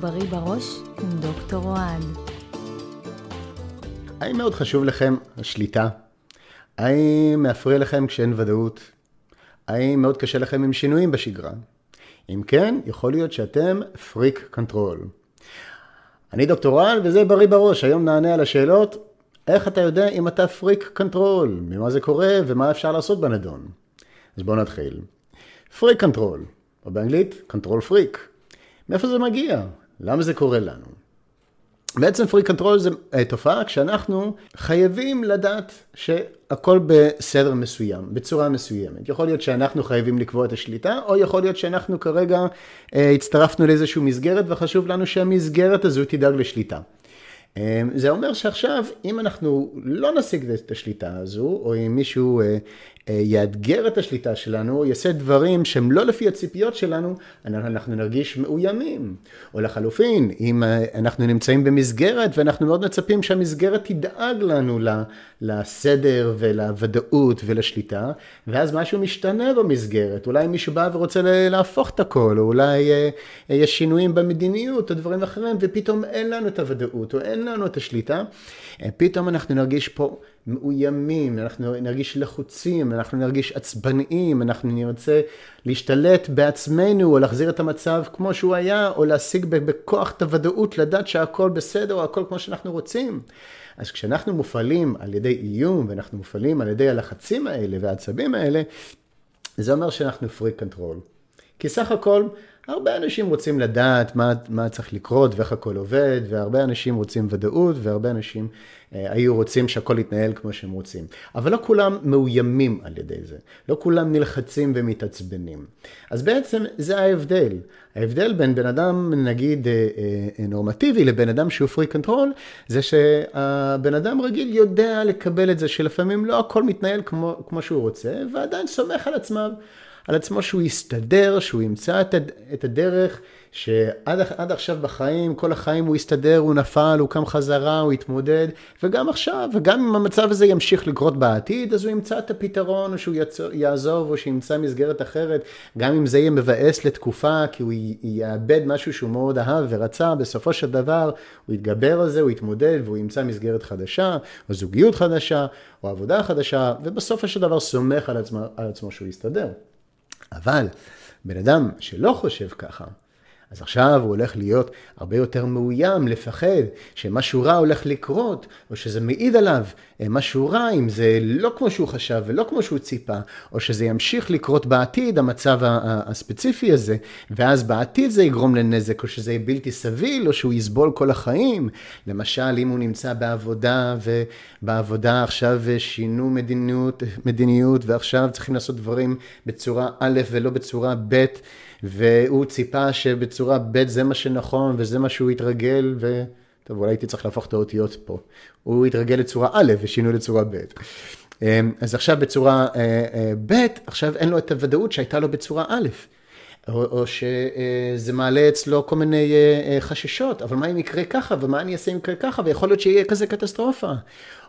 בריא בראש עם דוקטור אוהד. האם מאוד חשוב לכם השליטה? האם מפריע לכם כשאין ודאות? האם מאוד קשה לכם עם שינויים בשגרה? אם כן, יכול להיות שאתם freak control. אני דוקטור אוהד וזה בריא בראש, היום נענה על השאלות איך אתה יודע אם אתה freak control, ממה זה קורה ומה אפשר לעשות בנדון. אז בואו נתחיל. freak control, או באנגלית control freak. מאיפה זה מגיע? למה זה קורה לנו? בעצם freak control זה אה, תופעה כשאנחנו חייבים לדעת שהכל בסדר מסוים, בצורה מסוימת. יכול להיות שאנחנו חייבים לקבוע את השליטה, או יכול להיות שאנחנו כרגע אה, הצטרפנו לאיזושהי מסגרת וחשוב לנו שהמסגרת הזו תדאג לשליטה. אמ, זה אומר שעכשיו, אם אנחנו לא נשיג את השליטה הזו, או אם מישהו אה, אה, יאתגר את השליטה שלנו, יעשה דברים שהם לא לפי הציפיות שלנו, אנחנו נרגיש מאוימים. או לחלופין, אם אה, אנחנו נמצאים במסגרת ואנחנו מאוד מצפים שהמסגרת תדאג לנו לסדר ולוודאות ולשליטה, ואז משהו משתנה במסגרת. אולי מישהו בא ורוצה להפוך את הכל, או אולי יש שינויים במדיניות או דברים אחרים, ופתאום אין לנו את הוודאות, או אין לנו את השליטה. פתאום אנחנו נרגיש פה מאוימים, אנחנו נרגיש לחוצים, אנחנו נרגיש עצבניים, אנחנו נרצה להשתלט בעצמנו, או להחזיר את המצב כמו שהוא היה, או להשיג בכוח את הוודאות, לדעת שהכל בסדר, או הכל כמו שאנחנו רוצים. אז כשאנחנו מופעלים על ידי איום, ואנחנו מופעלים על ידי הלחצים האלה והעצבים האלה, זה אומר שאנחנו freak control. כי סך הכל, הרבה אנשים רוצים לדעת מה, מה צריך לקרות ואיך הכל עובד, והרבה אנשים רוצים ודאות, והרבה אנשים אה, היו רוצים שהכל יתנהל כמו שהם רוצים. אבל לא כולם מאוימים על ידי זה. לא כולם נלחצים ומתעצבנים. אז בעצם זה ההבדל. ההבדל בין בן אדם, נגיד, אה, אה, נורמטיבי לבן אדם שהוא freak control, זה שהבן אדם רגיל יודע לקבל את זה שלפעמים לא הכל מתנהל כמו, כמו שהוא רוצה, ועדיין סומך על עצמו. על עצמו שהוא יסתדר, שהוא ימצא את הדרך, שעד עכשיו בחיים, כל החיים הוא יסתדר, הוא נפל, הוא קם חזרה, הוא יתמודד, וגם עכשיו, וגם אם המצב הזה ימשיך לקרות בעתיד, אז הוא ימצא את הפתרון, או שהוא יעזוב, או שימצא מסגרת אחרת, גם אם זה יהיה מבאס לתקופה, כי הוא יאבד משהו שהוא מאוד אהב ורצה, בסופו של דבר הוא יתגבר על זה, הוא יתמודד, והוא ימצא מסגרת חדשה, או זוגיות חדשה, או עבודה חדשה, ובסופו של דבר סומך על עצמו, על עצמו שהוא יסתדר. אבל בן אדם שלא חושב ככה, אז עכשיו הוא הולך להיות הרבה יותר מאוים, לפחד שמשהו רע הולך לקרות, או שזה מעיד עליו אה, משהו רע, אם זה לא כמו שהוא חשב ולא כמו שהוא ציפה, או שזה ימשיך לקרות בעתיד, המצב הספציפי הזה, ואז בעתיד זה יגרום לנזק, או שזה יהיה בלתי סביל, או שהוא יסבול כל החיים. למשל, אם הוא נמצא בעבודה, ובעבודה עכשיו שינו מדיניות, מדיניות ועכשיו צריכים לעשות דברים בצורה א' ולא בצורה ב', והוא ציפה שבצורה ב' זה מה שנכון וזה מה שהוא התרגל, ו... טוב, אולי הייתי צריך להפוך את האותיות פה. הוא התרגל לצורה א' ושינו לצורה ב'. אמ, אז עכשיו בצורה אה, אה, ב', עכשיו אין לו את הוודאות שהייתה לו בצורה א'. או, או שזה מעלה אצלו כל מיני אה, חששות, אבל מה אם יקרה ככה, ומה אני אעשה אם יקרה ככה, ויכול להיות שיהיה כזה קטסטרופה.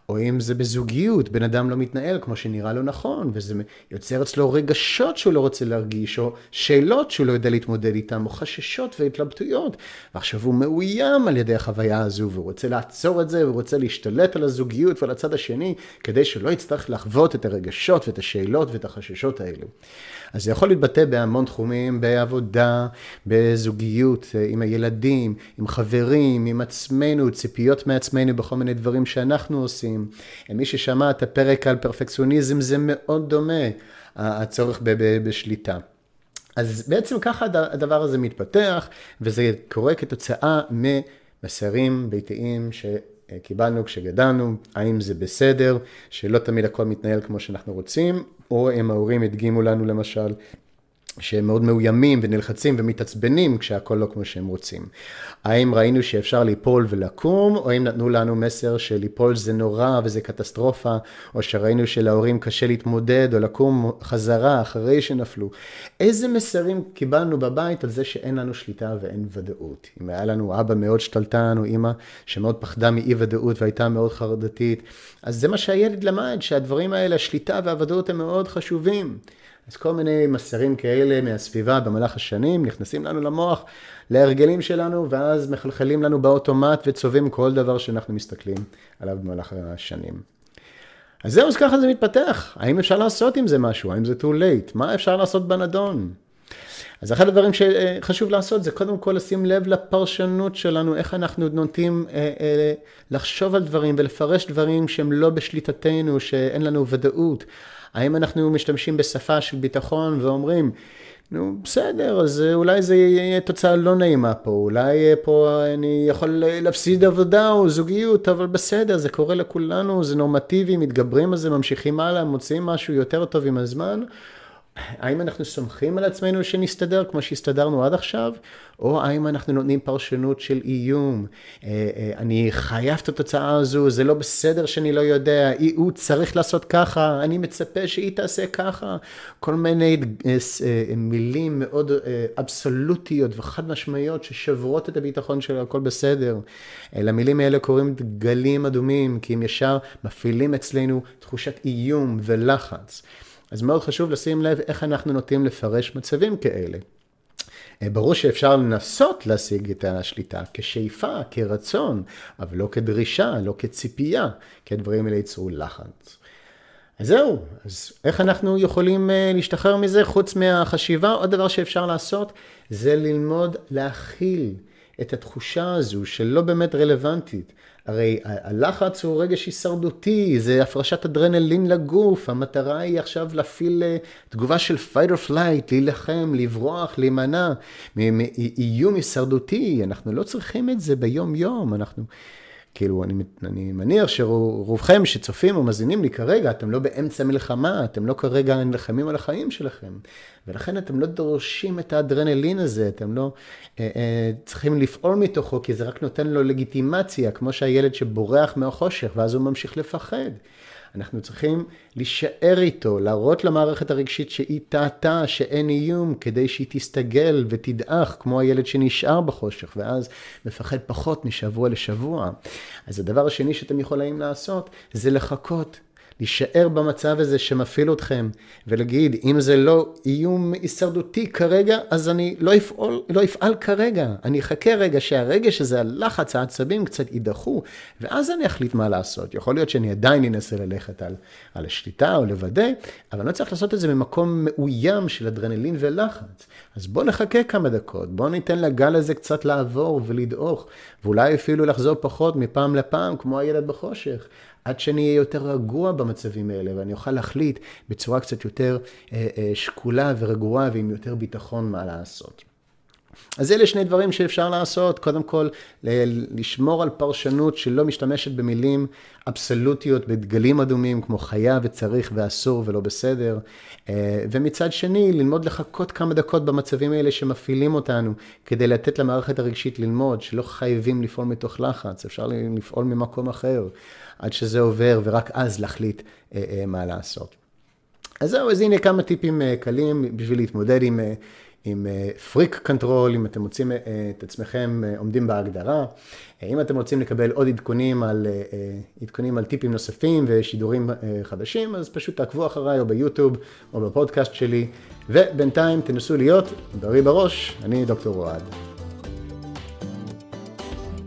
או אם זה בזוגיות, בן אדם לא מתנהל כמו שנראה לו נכון, וזה יוצר אצלו רגשות שהוא לא רוצה להרגיש, או שאלות שהוא לא יודע להתמודד איתן, או חששות והתלבטויות. ועכשיו הוא מאוים על ידי החוויה הזו, והוא רוצה לעצור את זה, והוא רוצה להשתלט על הזוגיות ועל הצד השני, כדי שלא יצטרך לחוות את הרגשות ואת השאלות ואת החששות האלו. אז זה יכול להתבטא בהמון תחומים, בעבודה, בזוגיות, עם הילדים, עם חברים, עם עצמנו, ציפיות מעצמנו בכל מיני דברים שאנחנו עושים. מי ששמע את הפרק על פרפקציוניזם זה מאוד דומה, הצורך בשליטה. אז בעצם ככה הדבר הזה מתפתח, וזה קורה כתוצאה ממסרים ביתיים שקיבלנו כשגדלנו, האם זה בסדר, שלא תמיד הכל מתנהל כמו שאנחנו רוצים, או אם ההורים הדגימו לנו למשל שהם מאוד מאוימים ונלחצים ומתעצבנים כשהכול לא כמו שהם רוצים. האם ראינו שאפשר ליפול ולקום, או האם נתנו לנו מסר שליפול זה נורא וזה קטסטרופה, או שראינו שלהורים קשה להתמודד או לקום חזרה אחרי שנפלו. איזה מסרים קיבלנו בבית על זה שאין לנו שליטה ואין ודאות? אם היה לנו אבא מאוד שתלטן או אימא שמאוד פחדה מאי ודאות והייתה מאוד חרדתית, אז זה מה שהילד למד, שהדברים האלה, השליטה והוודאות הם מאוד חשובים. אז כל מיני מסרים כאלה מהסביבה במהלך השנים נכנסים לנו למוח, להרגלים שלנו, ואז מחלחלים לנו באוטומט וצובעים כל דבר שאנחנו מסתכלים עליו במהלך השנים. אז זהו, אז ככה זה מתפתח. האם אפשר לעשות עם זה משהו? האם זה too late? מה אפשר לעשות בנדון? אז אחד הדברים שחשוב לעשות זה קודם כל לשים לב לפרשנות שלנו, איך אנחנו נוטים אה, אה, לחשוב על דברים ולפרש דברים שהם לא בשליטתנו, שאין לנו ודאות. האם אנחנו משתמשים בשפה של ביטחון ואומרים, נו, בסדר, אז אולי זה יהיה תוצאה לא נעימה פה, אולי פה אני יכול להפסיד עבודה או זוגיות, אבל בסדר, זה קורה לכולנו, זה נורמטיבי, מתגברים על זה, ממשיכים הלאה, מוצאים משהו יותר טוב עם הזמן, האם אנחנו סומכים על עצמנו שנסתדר כמו שהסתדרנו עד עכשיו, או האם אנחנו נותנים פרשנות של איום, אה, אה, אני חייב את התוצאה הזו, זה לא בסדר שאני לא יודע, הוא צריך לעשות ככה, אני מצפה שהיא תעשה ככה, כל מיני אה, מילים מאוד אבסולוטיות וחד משמעיות ששברות את הביטחון של הכל בסדר. למילים האלה קוראים דגלים אדומים, כי הם ישר מפעילים אצלנו תחושת איום ולחץ. אז מאוד חשוב לשים לב איך אנחנו נוטים לפרש מצבים כאלה. אה, ברור שאפשר לנסות להשיג את השליטה כשאיפה, כרצון, אבל לא כדרישה, לא כציפייה, כי הדברים האלה ייצרו לחץ. אז זהו, אז איך אנחנו יכולים אה, להשתחרר מזה חוץ מהחשיבה? עוד דבר שאפשר לעשות זה ללמוד להכיל את התחושה הזו שלא באמת רלוונטית. הרי הלחץ הוא רגש הישרדותי, זה הפרשת אדרנלין לגוף, המטרה היא עכשיו להפעיל אה, תגובה של fight or flight, להילחם, לברוח, להימנע, מאיום הישרדותי, אנחנו לא צריכים את זה ביום יום, אנחנו... כאילו, אני, אני מניח שרובכם שצופים או מאזינים לי כרגע, אתם לא באמצע מלחמה, אתם לא כרגע נלחמים על החיים שלכם. ולכן אתם לא דורשים את האדרנלין הזה, אתם לא אה, אה, צריכים לפעול מתוכו, כי זה רק נותן לו לגיטימציה, כמו שהילד שבורח מהחושך, ואז הוא ממשיך לפחד. אנחנו צריכים להישאר איתו, להראות למערכת הרגשית שהיא טעתה, שאין איום, כדי שהיא תסתגל ותדעך, כמו הילד שנשאר בחושך, ואז מפחד פחות משבוע לשבוע. אז הדבר השני שאתם יכולים לעשות, זה לחכות להישאר במצב הזה שמפעיל אתכם, ולהגיד, אם זה לא איום הישרדותי כרגע, אז אני לא אפעל, לא אפעל כרגע. אני אחכה רגע שהרגש הזה, הלחץ, העצבים קצת יידחו, ואז אני אחליט מה לעשות. יכול להיות שאני עדיין אנסה ללכת על, על השליטה או לוודא, אבל אני לא צריך לעשות את זה ממקום מאוים של אדרנלין ולחץ. אז בואו נחכה כמה דקות, בואו ניתן לגל הזה קצת לעבור ולדעוך, ואולי אפילו לחזור פחות מפעם לפעם, כמו הילד בחושך. עד שאני אהיה יותר רגוע במצבים האלה, ואני אוכל להחליט בצורה קצת יותר אה, אה, שקולה ורגועה ועם יותר ביטחון מה לעשות. אז אלה שני דברים שאפשר לעשות, קודם כל לשמור על פרשנות שלא משתמשת במילים אבסולוטיות, בדגלים אדומים כמו חיה וצריך ואסור ולא בסדר, אה, ומצד שני ללמוד לחכות כמה דקות במצבים האלה שמפעילים אותנו, כדי לתת למערכת הרגשית ללמוד שלא חייבים לפעול מתוך לחץ, אפשר לפעול ממקום אחר, עד שזה עובר ורק אז להחליט אה, אה, מה לעשות. אז זהו, אז הנה כמה טיפים קלים בשביל להתמודד עם... עם פריק uh, קנטרול, אם אתם מוצאים uh, את עצמכם uh, עומדים בהגדרה. אם אתם רוצים לקבל עוד עדכונים על, עדכונים על טיפים נוספים ושידורים חדשים, אז פשוט תעקבו אחריי או ביוטיוב או בפודקאסט שלי, ובינתיים תנסו להיות בריא בראש, אני דוקטור אוהד.